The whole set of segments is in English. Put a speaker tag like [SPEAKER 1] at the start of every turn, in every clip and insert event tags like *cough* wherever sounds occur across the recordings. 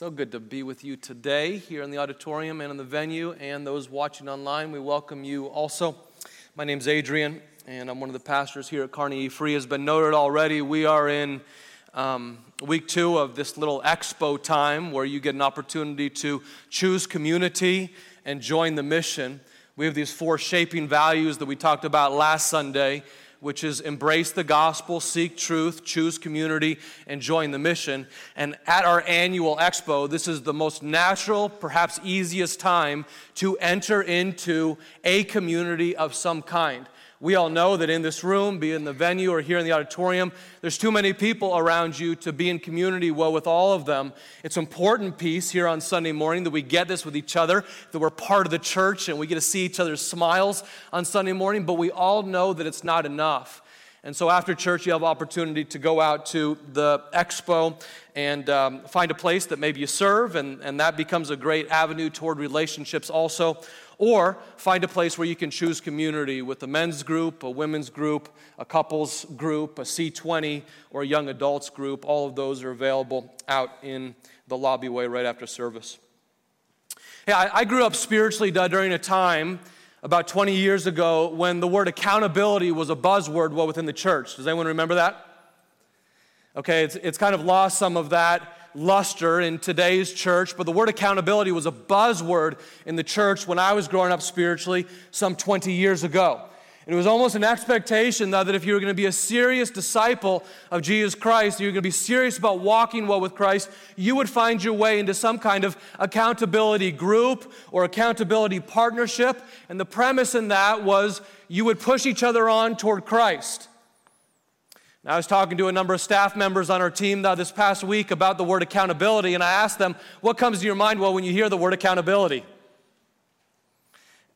[SPEAKER 1] So good to be with you today here in the auditorium and in the venue, and those watching online. We welcome you also. My name's Adrian, and I'm one of the pastors here at Carnegie Free. Has been noted already, we are in um, week two of this little expo time where you get an opportunity to choose community and join the mission. We have these four shaping values that we talked about last Sunday which is embrace the gospel, seek truth, choose community, and join the mission. And at our annual expo, this is the most natural, perhaps easiest time to enter into a community of some kind. We all know that in this room, be in the venue or here in the auditorium, there's too many people around you to be in community well with all of them. It's an important piece here on Sunday morning that we get this with each other, that we're part of the church and we get to see each other's smiles on Sunday morning, but we all know that it's not enough. And so after church, you have opportunity to go out to the expo and um, find a place that maybe you serve, and, and that becomes a great avenue toward relationships also. Or find a place where you can choose community with a men's group, a women's group, a couples group, a C20, or a young adults group. All of those are available out in the lobby way right after service. Yeah, I, I grew up spiritually during a time about 20 years ago when the word accountability was a buzzword well within the church. Does anyone remember that? Okay, it's, it's kind of lost some of that luster in today's church, but the word accountability was a buzzword in the church when I was growing up spiritually some 20 years ago. And it was almost an expectation that if you were going to be a serious disciple of Jesus Christ, you're going to be serious about walking well with Christ, you would find your way into some kind of accountability group or accountability partnership. And the premise in that was you would push each other on toward Christ. I was talking to a number of staff members on our team this past week about the word accountability, and I asked them, What comes to your mind well when you hear the word accountability?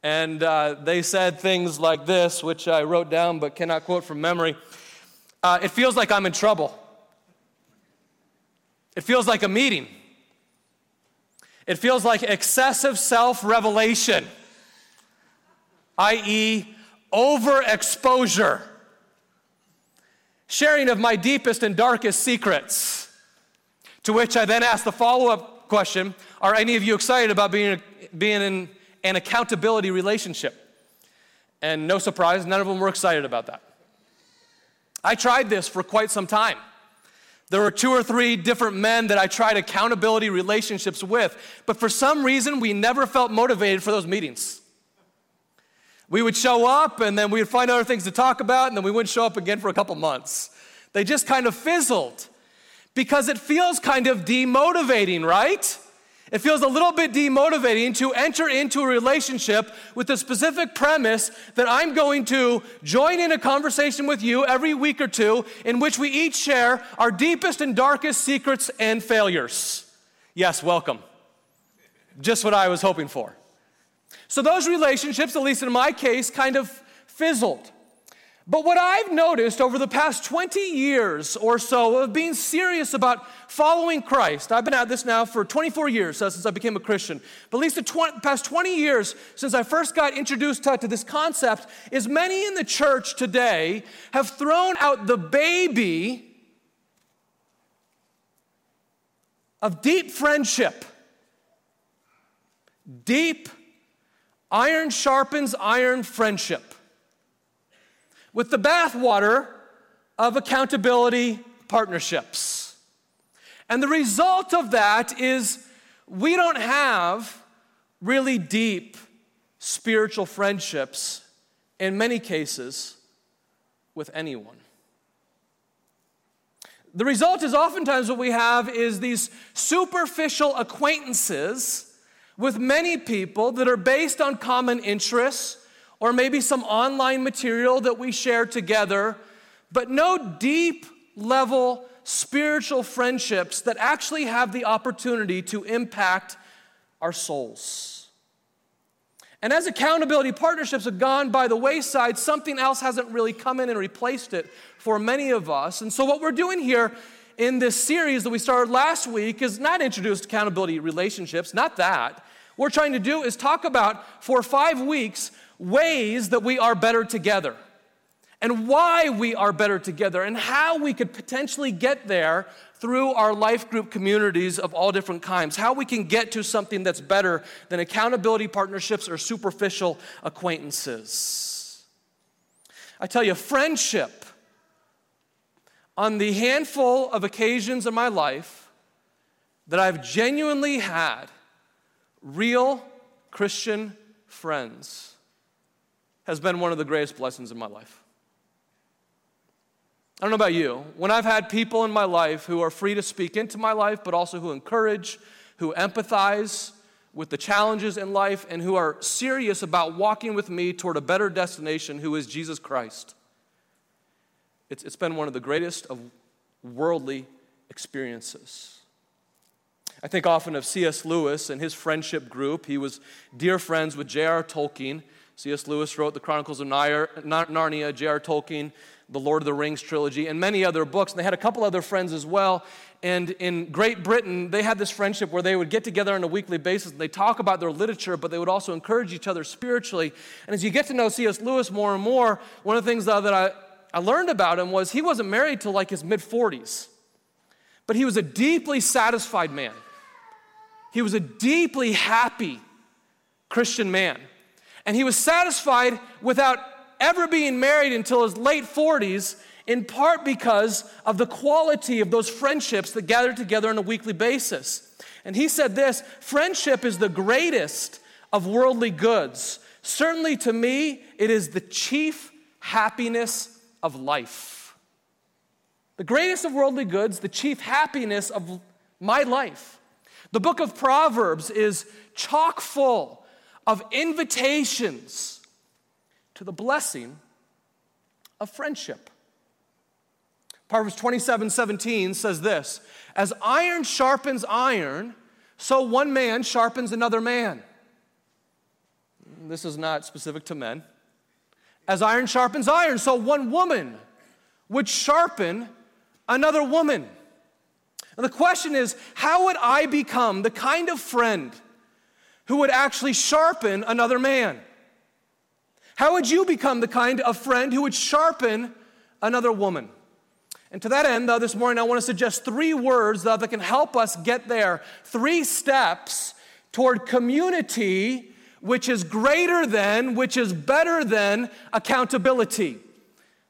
[SPEAKER 1] And uh, they said things like this, which I wrote down but cannot quote from memory. Uh, it feels like I'm in trouble. It feels like a meeting. It feels like excessive self revelation, i.e., overexposure sharing of my deepest and darkest secrets. To which I then asked the follow up question Are any of you excited about being, being in an accountability relationship? And no surprise, none of them were excited about that. I tried this for quite some time. There were two or three different men that I tried accountability relationships with, but for some reason, we never felt motivated for those meetings. We would show up and then we would find other things to talk about, and then we wouldn't show up again for a couple months. They just kind of fizzled because it feels kind of demotivating, right? It feels a little bit demotivating to enter into a relationship with the specific premise that I'm going to join in a conversation with you every week or two in which we each share our deepest and darkest secrets and failures. Yes, welcome. Just what I was hoping for. So those relationships, at least in my case, kind of fizzled. But what I've noticed over the past 20 years or so of being serious about following Christ, I've been at this now for 24 years uh, since I became a Christian, but at least the tw- past 20 years since I first got introduced to, to this concept, is many in the church today have thrown out the baby of deep friendship. Deep Iron sharpens iron friendship with the bathwater of accountability partnerships. And the result of that is we don't have really deep spiritual friendships in many cases with anyone. The result is oftentimes what we have is these superficial acquaintances with many people that are based on common interests or maybe some online material that we share together, but no deep level spiritual friendships that actually have the opportunity to impact our souls. And as accountability partnerships have gone by the wayside, something else hasn't really come in and replaced it for many of us. And so, what we're doing here in this series that we started last week is not introduce accountability relationships, not that. What we're trying to do is talk about for five weeks ways that we are better together and why we are better together and how we could potentially get there through our life group communities of all different kinds, how we can get to something that's better than accountability partnerships or superficial acquaintances. I tell you, friendship, on the handful of occasions in my life that I've genuinely had real Christian friends, has been one of the greatest blessings in my life. I don't know about you. When I've had people in my life who are free to speak into my life, but also who encourage, who empathize with the challenges in life, and who are serious about walking with me toward a better destination, who is Jesus Christ, it's, it's been one of the greatest of worldly experiences. I think often of C.S. Lewis and his friendship group. He was dear friends with J.R. Tolkien. C.S. Lewis wrote the Chronicles of Narnia, J.R. Tolkien, the Lord of the Rings trilogy, and many other books. And they had a couple other friends as well. And in Great Britain, they had this friendship where they would get together on a weekly basis and they talk about their literature, but they would also encourage each other spiritually. And as you get to know C.S. Lewis more and more, one of the things that I, I learned about him was he wasn't married till like his mid 40s, but he was a deeply satisfied man. He was a deeply happy Christian man. And he was satisfied without ever being married until his late 40s, in part because of the quality of those friendships that gathered together on a weekly basis. And he said this friendship is the greatest of worldly goods. Certainly to me, it is the chief happiness of life. The greatest of worldly goods, the chief happiness of my life. The book of Proverbs is chock full of invitations to the blessing of friendship. Proverbs 27 17 says this As iron sharpens iron, so one man sharpens another man. This is not specific to men as iron sharpens iron. So one woman would sharpen another woman. And the question is how would I become the kind of friend who would actually sharpen another man? How would you become the kind of friend who would sharpen another woman? And to that end, though, this morning I want to suggest three words though, that can help us get there. Three steps toward community which is greater than, which is better than accountability.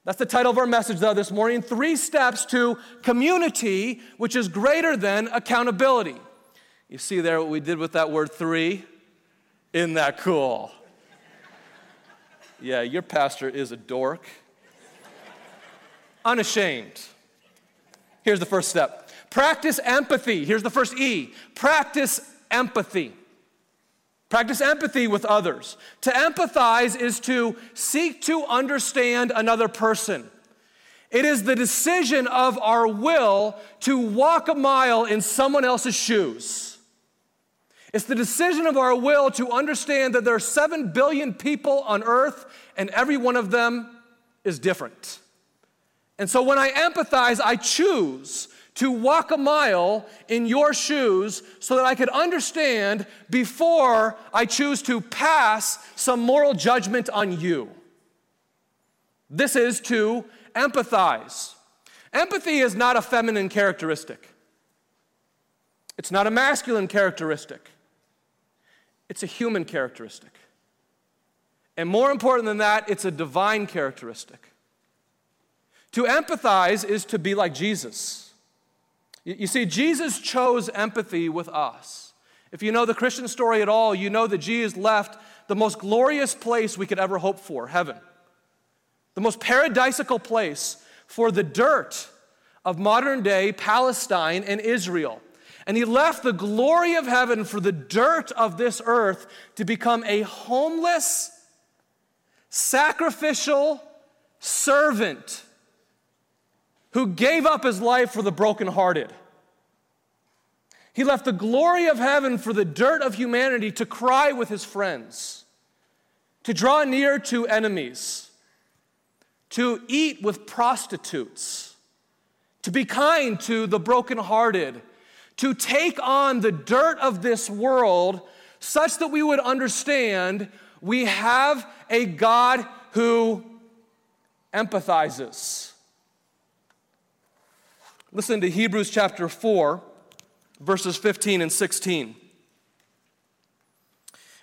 [SPEAKER 1] That's the title of our message, though, this morning. Three steps to community, which is greater than accountability. You see there what we did with that word three? Isn't that cool? Yeah, your pastor is a dork. Unashamed. Here's the first step practice empathy. Here's the first E practice empathy. Practice empathy with others. To empathize is to seek to understand another person. It is the decision of our will to walk a mile in someone else's shoes. It's the decision of our will to understand that there are 7 billion people on earth and every one of them is different. And so when I empathize, I choose to walk a mile in your shoes so that I could understand before I choose to pass some moral judgment on you. This is to empathize. Empathy is not a feminine characteristic, it's not a masculine characteristic, it's a human characteristic. And more important than that, it's a divine characteristic. To empathize is to be like Jesus. You see, Jesus chose empathy with us. If you know the Christian story at all, you know that Jesus left the most glorious place we could ever hope for heaven. The most paradisical place for the dirt of modern day Palestine and Israel. And he left the glory of heaven for the dirt of this earth to become a homeless, sacrificial servant who gave up his life for the brokenhearted. He left the glory of heaven for the dirt of humanity to cry with his friends, to draw near to enemies, to eat with prostitutes, to be kind to the brokenhearted, to take on the dirt of this world such that we would understand we have a God who empathizes Listen to Hebrews chapter 4, verses 15 and 16.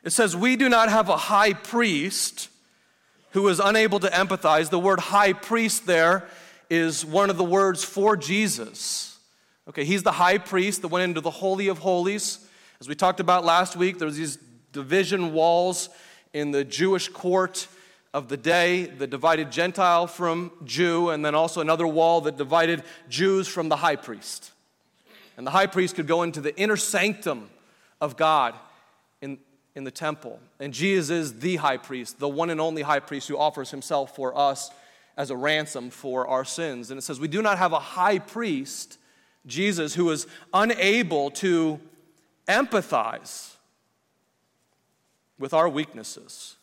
[SPEAKER 1] It says, We do not have a high priest who is unable to empathize. The word high priest there is one of the words for Jesus. Okay, he's the high priest that went into the Holy of Holies. As we talked about last week, there's these division walls in the Jewish court of the day that divided Gentile from Jew, and then also another wall that divided Jews from the high priest. And the high priest could go into the inner sanctum of God in, in the temple. And Jesus is the high priest, the one and only high priest who offers himself for us as a ransom for our sins. And it says, We do not have a high priest, Jesus, who is unable to empathize with our weaknesses.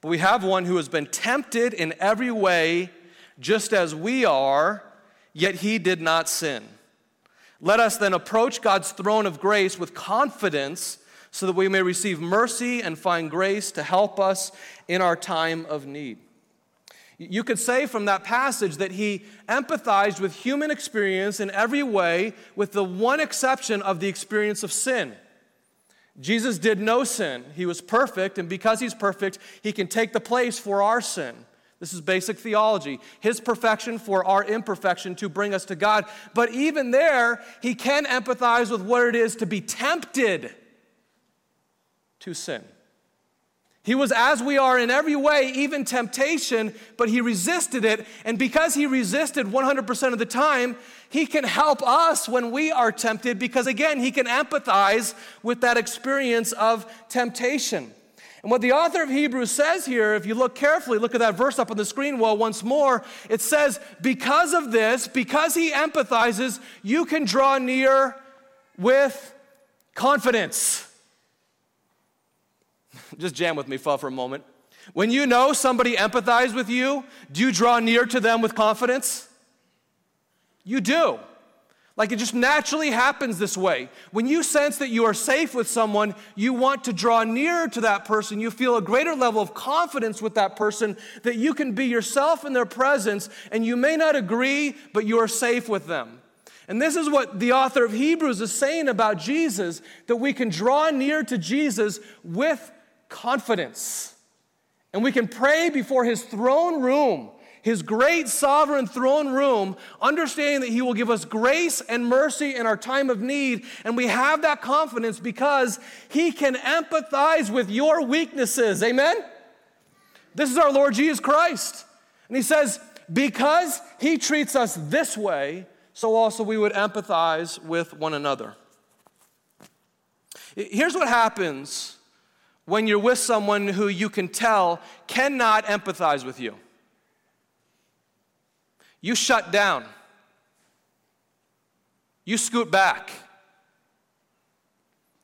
[SPEAKER 1] But we have one who has been tempted in every way, just as we are, yet he did not sin. Let us then approach God's throne of grace with confidence so that we may receive mercy and find grace to help us in our time of need. You could say from that passage that he empathized with human experience in every way, with the one exception of the experience of sin. Jesus did no sin. He was perfect, and because he's perfect, he can take the place for our sin. This is basic theology. His perfection for our imperfection to bring us to God. But even there, he can empathize with what it is to be tempted to sin. He was as we are in every way, even temptation, but he resisted it. And because he resisted 100% of the time, he can help us when we are tempted because, again, he can empathize with that experience of temptation. And what the author of Hebrews says here, if you look carefully, look at that verse up on the screen well once more, it says, Because of this, because he empathizes, you can draw near with confidence. *laughs* Just jam with me for a moment. When you know somebody empathizes with you, do you draw near to them with confidence? You do. Like it just naturally happens this way. When you sense that you are safe with someone, you want to draw nearer to that person. You feel a greater level of confidence with that person that you can be yourself in their presence, and you may not agree, but you are safe with them. And this is what the author of Hebrews is saying about Jesus that we can draw near to Jesus with confidence. And we can pray before his throne room, his great sovereign throne room, understanding that he will give us grace and mercy in our time of need. And we have that confidence because he can empathize with your weaknesses. Amen? This is our Lord Jesus Christ. And he says, because he treats us this way, so also we would empathize with one another. Here's what happens when you're with someone who you can tell cannot empathize with you. You shut down, you scoot back.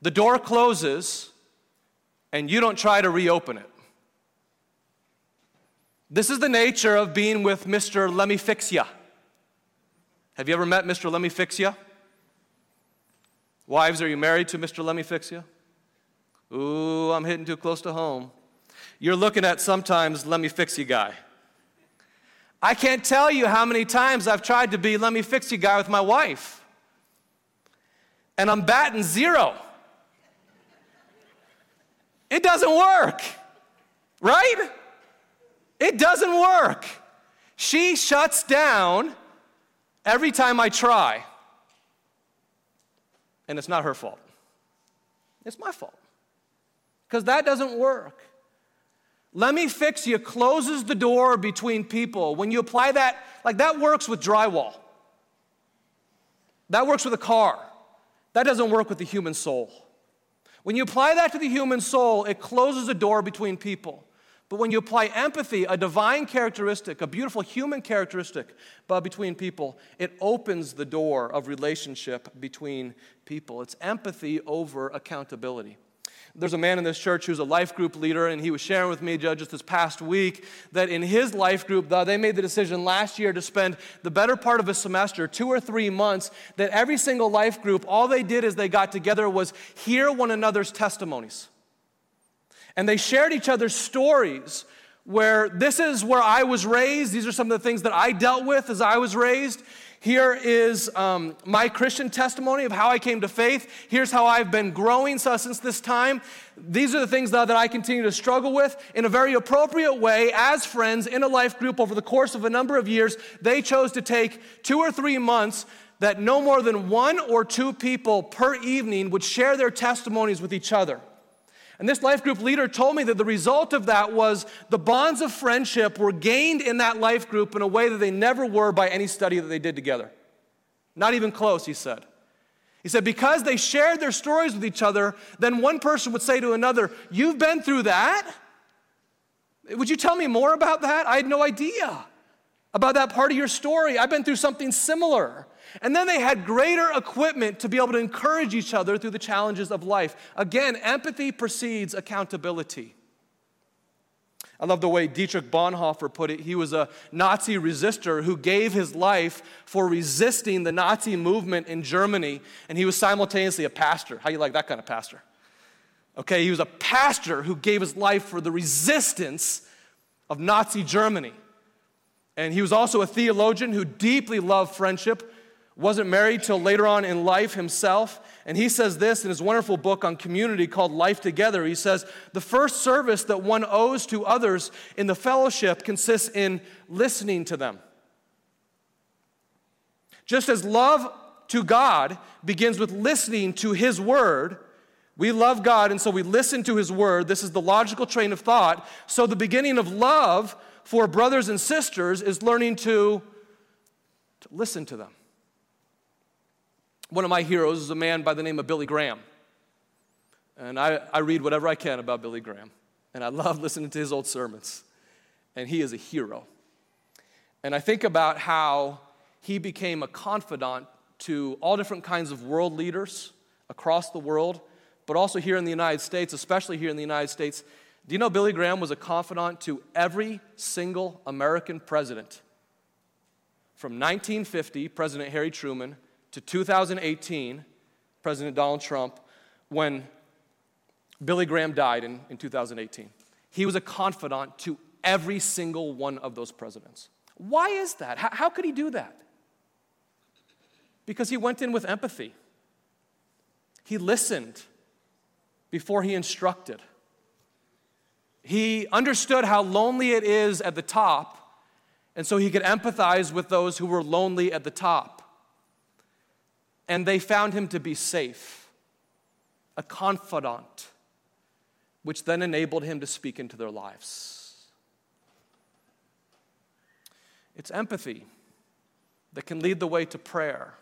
[SPEAKER 1] The door closes, and you don't try to reopen it. This is the nature of being with Mr. Let Me Fix Ya. Have you ever met Mr. Let Me Fix Ya? Wives, are you married to Mr. Let Me Fix Ya? Ooh, I'm hitting too close to home. You're looking at sometimes, let me fix you guy. I can't tell you how many times I've tried to be, let me fix you guy with my wife. And I'm batting zero. It doesn't work, right? It doesn't work. She shuts down every time I try. And it's not her fault, it's my fault because that doesn't work. Let me fix you closes the door between people. When you apply that, like that works with drywall. That works with a car. That doesn't work with the human soul. When you apply that to the human soul, it closes a door between people. But when you apply empathy, a divine characteristic, a beautiful human characteristic between people, it opens the door of relationship between people. It's empathy over accountability. There's a man in this church who's a life group leader, and he was sharing with me just this past week that in his life group, they made the decision last year to spend the better part of a semester, two or three months, that every single life group, all they did as they got together was hear one another's testimonies. And they shared each other's stories where this is where I was raised, these are some of the things that I dealt with as I was raised. Here is um, my Christian testimony of how I came to faith. Here's how I've been growing so, since this time. These are the things that, that I continue to struggle with in a very appropriate way as friends in a life group over the course of a number of years. They chose to take two or three months that no more than one or two people per evening would share their testimonies with each other. And this life group leader told me that the result of that was the bonds of friendship were gained in that life group in a way that they never were by any study that they did together. Not even close, he said. He said, because they shared their stories with each other, then one person would say to another, You've been through that? Would you tell me more about that? I had no idea about that part of your story. I've been through something similar. And then they had greater equipment to be able to encourage each other through the challenges of life. Again, empathy precedes accountability. I love the way Dietrich Bonhoeffer put it. He was a Nazi resistor who gave his life for resisting the Nazi movement in Germany, and he was simultaneously a pastor. How you like that kind of pastor? Okay, he was a pastor who gave his life for the resistance of Nazi Germany. And he was also a theologian who deeply loved friendship wasn't married till later on in life himself. And he says this in his wonderful book on community called Life Together. He says, The first service that one owes to others in the fellowship consists in listening to them. Just as love to God begins with listening to his word, we love God and so we listen to his word. This is the logical train of thought. So the beginning of love for brothers and sisters is learning to, to listen to them. One of my heroes is a man by the name of Billy Graham. And I, I read whatever I can about Billy Graham. And I love listening to his old sermons. And he is a hero. And I think about how he became a confidant to all different kinds of world leaders across the world, but also here in the United States, especially here in the United States. Do you know Billy Graham was a confidant to every single American president? From 1950, President Harry Truman, to 2018, President Donald Trump, when Billy Graham died in, in 2018. He was a confidant to every single one of those presidents. Why is that? How, how could he do that? Because he went in with empathy. He listened before he instructed. He understood how lonely it is at the top, and so he could empathize with those who were lonely at the top and they found him to be safe, a confidant, which then enabled him to speak into their lives. It's empathy that can lead the way to prayer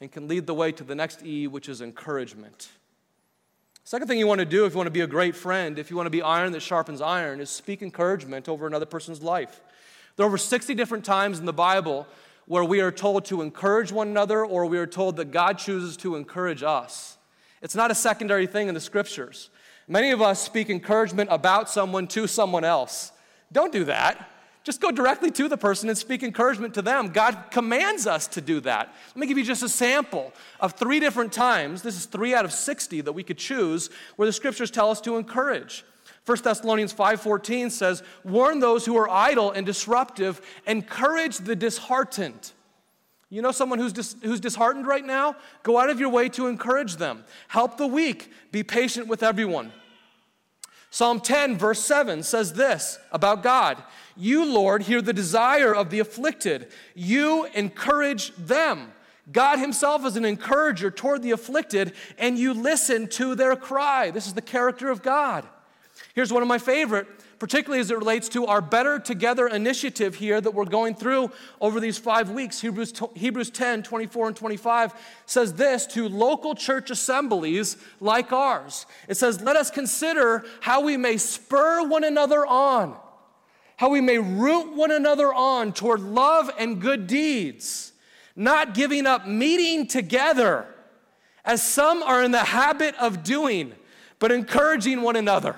[SPEAKER 1] and can lead the way to the next E, which is encouragement. Second thing you want to do if you want to be a great friend, if you want to be iron that sharpens iron, is speak encouragement over another person's life. There are over 60 different times in the Bible where we are told to encourage one another or we are told that God chooses to encourage us. It's not a secondary thing in the scriptures. Many of us speak encouragement about someone to someone else. Don't do that. Just go directly to the person and speak encouragement to them. God commands us to do that. Let me give you just a sample of three different times. This is three out of 60 that we could choose where the scriptures tell us to encourage. 1 Thessalonians 5:14 says, "Warn those who are idle and disruptive, encourage the disheartened." You know someone who's, dis- who's disheartened right now? Go out of your way to encourage them. Help the weak. Be patient with everyone. Psalm 10, verse 7 says this about God You, Lord, hear the desire of the afflicted. You encourage them. God Himself is an encourager toward the afflicted, and you listen to their cry. This is the character of God. Here's one of my favorite, particularly as it relates to our Better Together initiative here that we're going through over these five weeks. Hebrews, Hebrews 10 24 and 25 says this to local church assemblies like ours. It says, Let us consider how we may spur one another on, how we may root one another on toward love and good deeds, not giving up meeting together, as some are in the habit of doing, but encouraging one another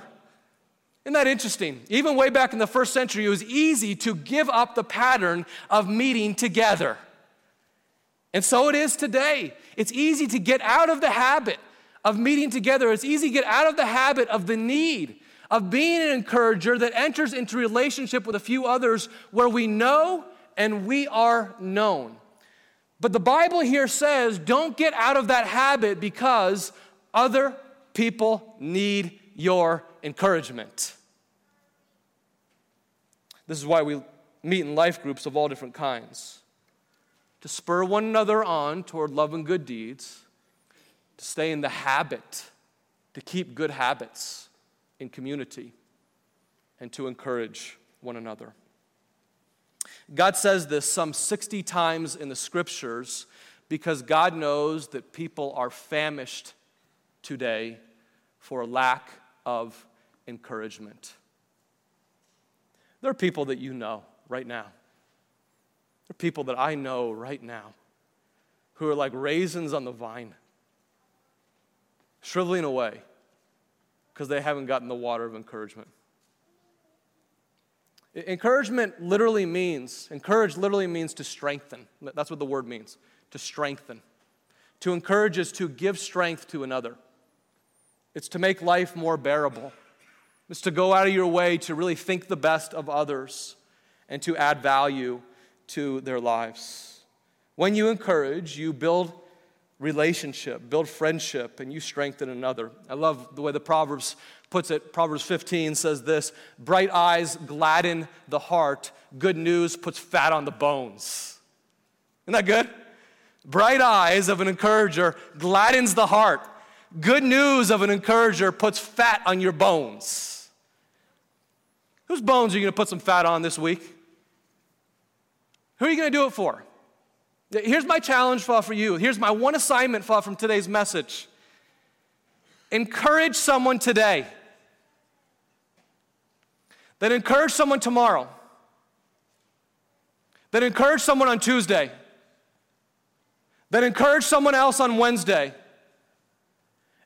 [SPEAKER 1] isn't that interesting? Even way back in the first century, it was easy to give up the pattern of meeting together. And so it is today. It's easy to get out of the habit of meeting together. It's easy to get out of the habit of the need of being an encourager that enters into relationship with a few others where we know and we are known. But the Bible here says don't get out of that habit because other people need your encouragement. This is why we meet in life groups of all different kinds to spur one another on toward love and good deeds, to stay in the habit, to keep good habits in community, and to encourage one another. God says this some 60 times in the scriptures because God knows that people are famished today for lack of encouragement. There are people that you know right now. There are people that I know right now who are like raisins on the vine, shriveling away because they haven't gotten the water of encouragement. Encouragement literally means, encourage literally means to strengthen. That's what the word means, to strengthen. To encourage is to give strength to another. It's to make life more bearable. It's to go out of your way to really think the best of others and to add value to their lives. When you encourage, you build relationship, build friendship, and you strengthen another. I love the way the Proverbs puts it. Proverbs 15 says this Bright eyes gladden the heart, good news puts fat on the bones. Isn't that good? Bright eyes of an encourager gladdens the heart. Good news of an encourager puts fat on your bones. Whose bones are you going to put some fat on this week? Who are you going to do it for? Here's my challenge for you. Here's my one assignment from today's message. Encourage someone today. Then encourage someone tomorrow. Then encourage someone on Tuesday. Then encourage someone else on Wednesday.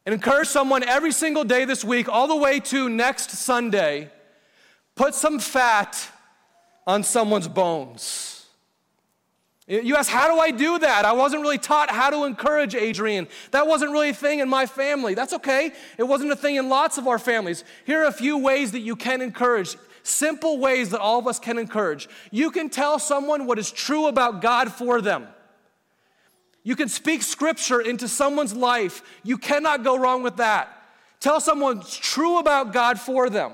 [SPEAKER 1] And encourage someone every single day this week, all the way to next Sunday. Put some fat on someone's bones. You ask, how do I do that? I wasn't really taught how to encourage Adrian. That wasn't really a thing in my family. That's okay. It wasn't a thing in lots of our families. Here are a few ways that you can encourage, simple ways that all of us can encourage. You can tell someone what is true about God for them. You can speak scripture into someone's life. You cannot go wrong with that. Tell someone what's true about God for them.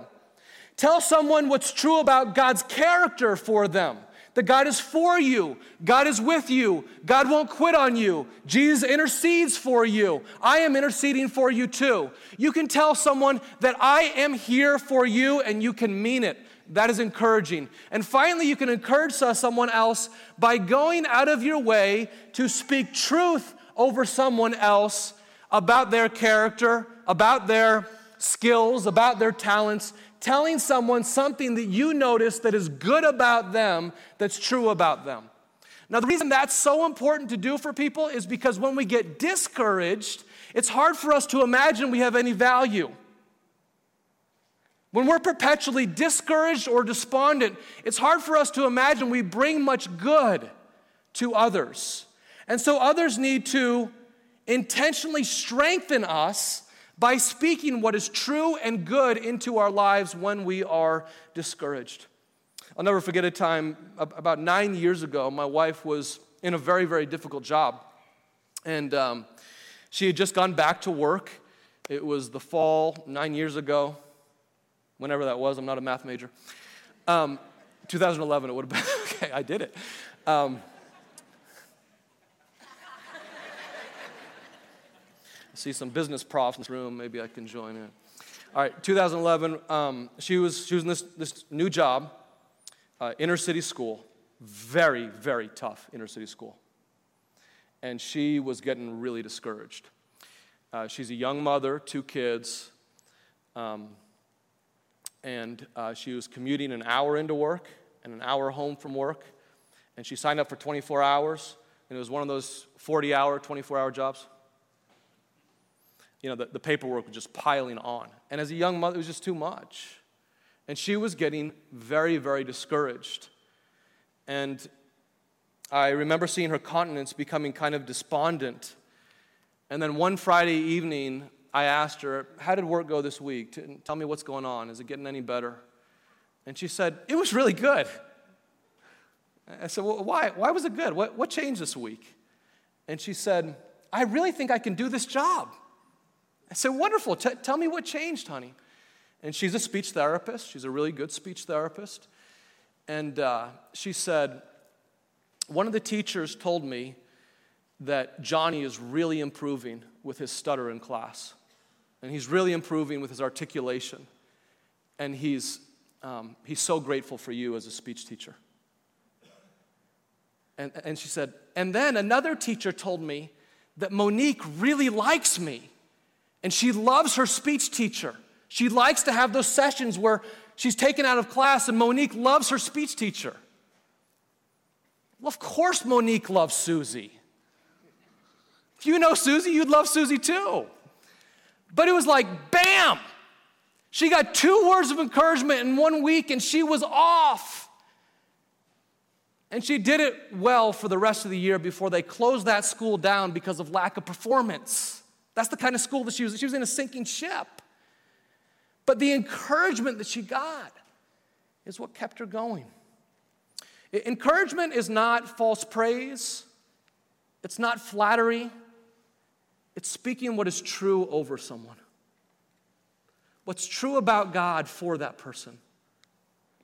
[SPEAKER 1] Tell someone what's true about God's character for them that God is for you, God is with you, God won't quit on you. Jesus intercedes for you. I am interceding for you too. You can tell someone that I am here for you and you can mean it. That is encouraging. And finally, you can encourage someone else by going out of your way to speak truth over someone else about their character, about their skills, about their talents, telling someone something that you notice that is good about them, that's true about them. Now, the reason that's so important to do for people is because when we get discouraged, it's hard for us to imagine we have any value. When we're perpetually discouraged or despondent, it's hard for us to imagine we bring much good to others. And so others need to intentionally strengthen us by speaking what is true and good into our lives when we are discouraged. I'll never forget a time about nine years ago, my wife was in a very, very difficult job. And um, she had just gone back to work. It was the fall nine years ago, whenever that was. I'm not a math major. Um, 2011, it would have been. *laughs* okay, I did it. Um, I see some business profs in this room. Maybe I can join in. All right, 2011, um, she, was, she was in this, this new job, uh, inner city school. Very, very tough inner city school. And she was getting really discouraged. Uh, she's a young mother, two kids, um, and uh, she was commuting an hour into work and an hour home from work. And she signed up for 24 hours, and it was one of those 40 hour, 24 hour jobs you know, the, the paperwork was just piling on. And as a young mother, it was just too much. And she was getting very, very discouraged. And I remember seeing her countenance becoming kind of despondent. And then one Friday evening, I asked her, How did work go this week? Tell me what's going on. Is it getting any better? And she said, It was really good. I said, well, why? Why was it good? What, what changed this week? And she said, I really think I can do this job. I said, Wonderful. T- tell me what changed, honey. And she's a speech therapist. She's a really good speech therapist. And uh, she said, One of the teachers told me that Johnny is really improving with his stutter in class. And he's really improving with his articulation. And he's, um, he's so grateful for you as a speech teacher. And, and she said, and then another teacher told me that Monique really likes me. And she loves her speech teacher. She likes to have those sessions where she's taken out of class, and Monique loves her speech teacher. Well, of course, Monique loves Susie. If you know Susie, you'd love Susie too. But it was like, bam! She got two words of encouragement in one week, and she was off. And she did it well for the rest of the year before they closed that school down because of lack of performance. That's the kind of school that she was. She was in a sinking ship. But the encouragement that she got is what kept her going. Encouragement is not false praise, it's not flattery, it's speaking what is true over someone. What's true about God for that person.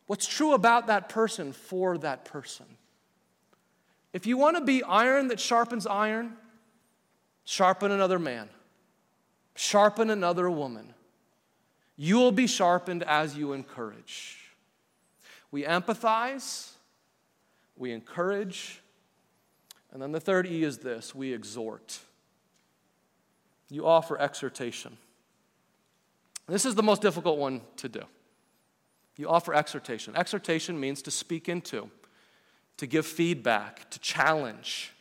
[SPEAKER 1] What's true about that person for that person. If you want to be iron that sharpens iron, sharpen another man, sharpen another woman. You will be sharpened as you encourage. We empathize, we encourage, and then the third E is this we exhort. You offer exhortation. This is the most difficult one to do. You offer exhortation. Exhortation means to speak into, to give feedback, to challenge,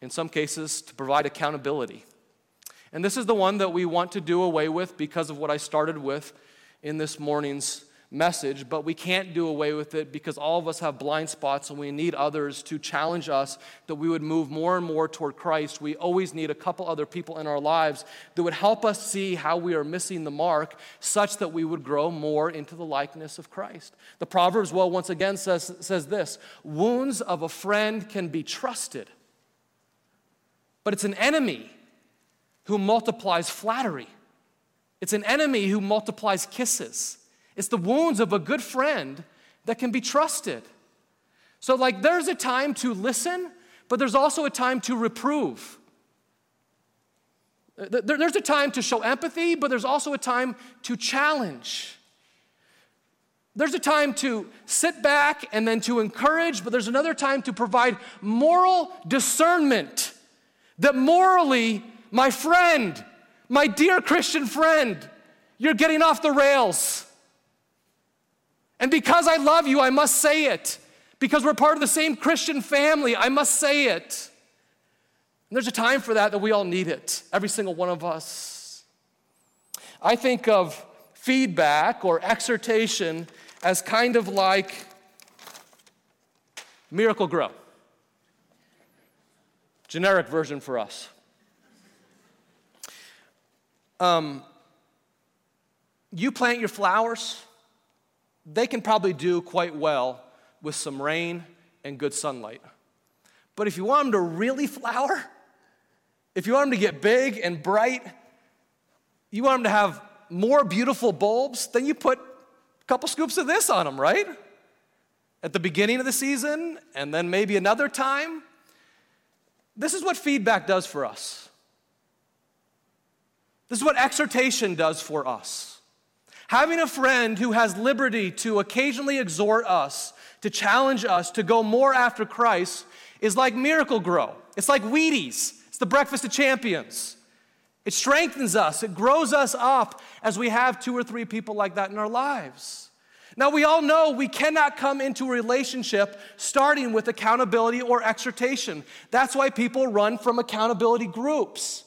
[SPEAKER 1] in some cases, to provide accountability. And this is the one that we want to do away with because of what I started with in this morning's message, but we can't do away with it because all of us have blind spots and we need others to challenge us that we would move more and more toward Christ. We always need a couple other people in our lives that would help us see how we are missing the mark such that we would grow more into the likeness of Christ. The Proverbs, well, once again says, says this wounds of a friend can be trusted, but it's an enemy who multiplies flattery. It's an enemy who multiplies kisses. It's the wounds of a good friend that can be trusted. So, like, there's a time to listen, but there's also a time to reprove. There's a time to show empathy, but there's also a time to challenge. There's a time to sit back and then to encourage, but there's another time to provide moral discernment that morally my friend, my dear Christian friend, you're getting off the rails. And because I love you, I must say it. Because we're part of the same Christian family, I must say it. And there's a time for that that we all need it, every single one of us. I think of feedback or exhortation as kind of like Miracle-Gro. Generic version for us. Um, you plant your flowers, they can probably do quite well with some rain and good sunlight. But if you want them to really flower, if you want them to get big and bright, you want them to have more beautiful bulbs, then you put a couple scoops of this on them, right? At the beginning of the season, and then maybe another time. This is what feedback does for us. This is what exhortation does for us. Having a friend who has liberty to occasionally exhort us, to challenge us to go more after Christ is like Miracle-Gro. It's like Wheaties. It's the breakfast of champions. It strengthens us, it grows us up as we have two or three people like that in our lives. Now, we all know we cannot come into a relationship starting with accountability or exhortation. That's why people run from accountability groups.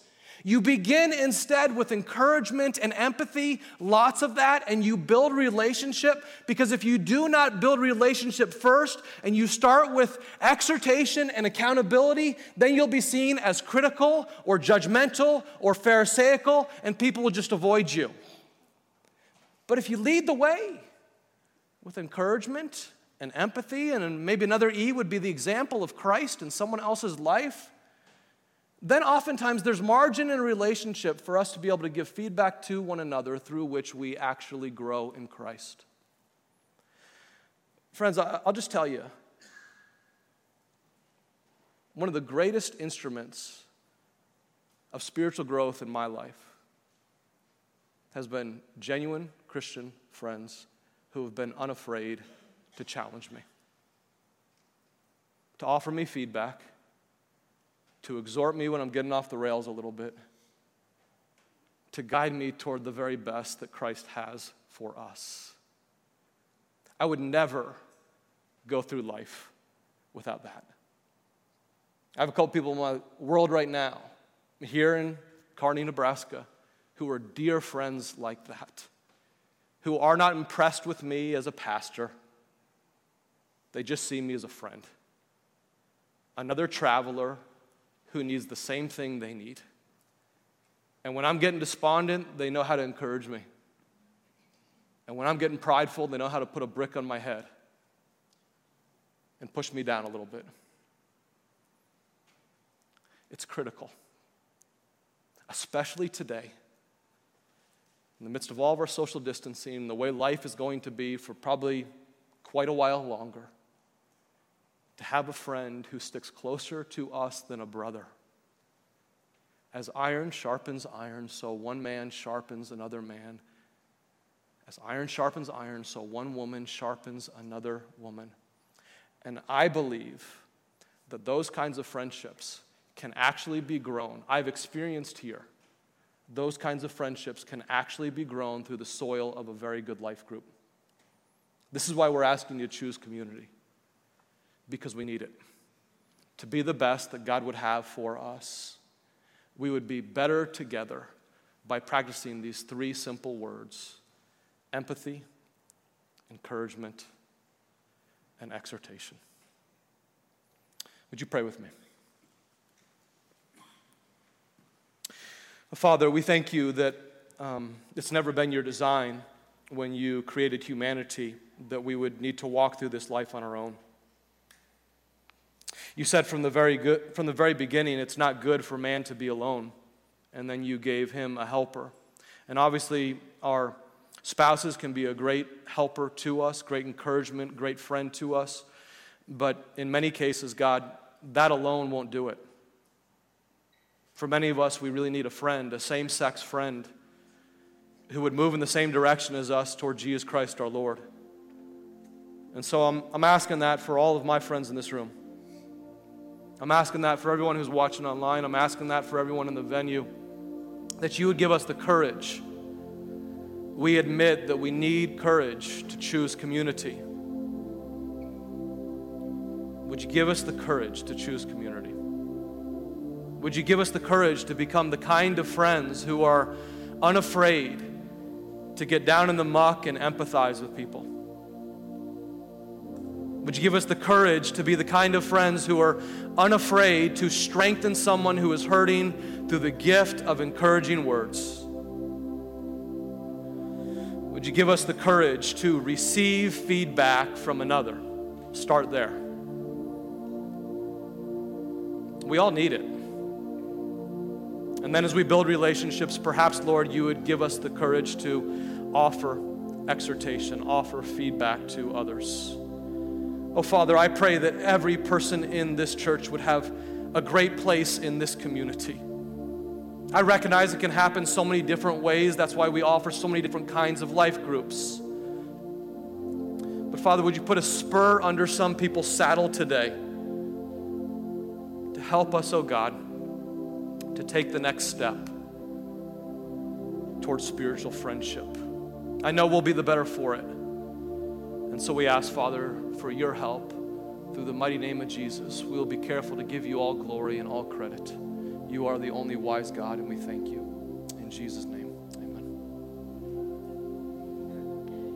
[SPEAKER 1] You begin instead with encouragement and empathy, lots of that, and you build relationship. Because if you do not build relationship first and you start with exhortation and accountability, then you'll be seen as critical or judgmental or Pharisaical, and people will just avoid you. But if you lead the way with encouragement and empathy, and maybe another E would be the example of Christ in someone else's life then oftentimes there's margin in relationship for us to be able to give feedback to one another through which we actually grow in Christ. Friends, I'll just tell you one of the greatest instruments of spiritual growth in my life has been genuine Christian friends who have been unafraid to challenge me, to offer me feedback, to exhort me when I'm getting off the rails a little bit, to guide me toward the very best that Christ has for us. I would never go through life without that. I have a couple people in my world right now, here in Kearney, Nebraska, who are dear friends like that, who are not impressed with me as a pastor. They just see me as a friend. Another traveler who needs the same thing they need. And when I'm getting despondent, they know how to encourage me. And when I'm getting prideful, they know how to put a brick on my head and push me down a little bit. It's critical, especially today, in the midst of all of our social distancing, the way life is going to be for probably quite a while longer, to have a friend who sticks closer to us than a brother. As iron sharpens iron, so one man sharpens another man. As iron sharpens iron, so one woman sharpens another woman. And I believe that those kinds of friendships can actually be grown. I've experienced here those kinds of friendships can actually be grown through the soil of a very good life group. This is why we're asking you to choose community, because we need it. To be the best that God would have for us, we would be better together by practicing these three simple words empathy, encouragement, and exhortation. Would you pray with me? Father, we thank you that um, it's never been your design when you created humanity that we would need to walk through this life on our own. You said from the very, good, from the very beginning, it's not good for man to be alone. And then you gave him a helper. And obviously, our spouses can be a great helper to us, great encouragement, great friend to us. But in many cases, God, that alone won't do it. For many of us, we really need a friend, a same sex friend, who would move in the same direction as us toward Jesus Christ our Lord. And so I'm, I'm asking that for all of my friends in this room. I'm asking that for everyone who's watching online. I'm asking that for everyone in the venue. That you would give us the courage. We admit that we need courage to choose community. Would you give us the courage to choose community? Would you give us the courage to become the kind of friends who are unafraid to get down in the muck and empathize with people? Would you give us the courage to be the kind of friends who are unafraid to strengthen someone who is hurting through the gift of encouraging words? Would you give us the courage to receive feedback from another? Start there. We all need it. And then as we build relationships, perhaps, Lord, you would give us the courage to offer exhortation, offer feedback to others. Oh, Father, I pray that every person in this church would have a great place in this community. I recognize it can happen so many different ways. That's why we offer so many different kinds of life groups. But Father, would you put a spur under some people's saddle today to help us, oh God, to take the next step towards spiritual friendship. I know we'll be the better for it. And so we ask, Father, for your help through the mighty name of Jesus. We will be careful to give you all glory and all credit. You are the only wise God, and we thank you. In Jesus' name.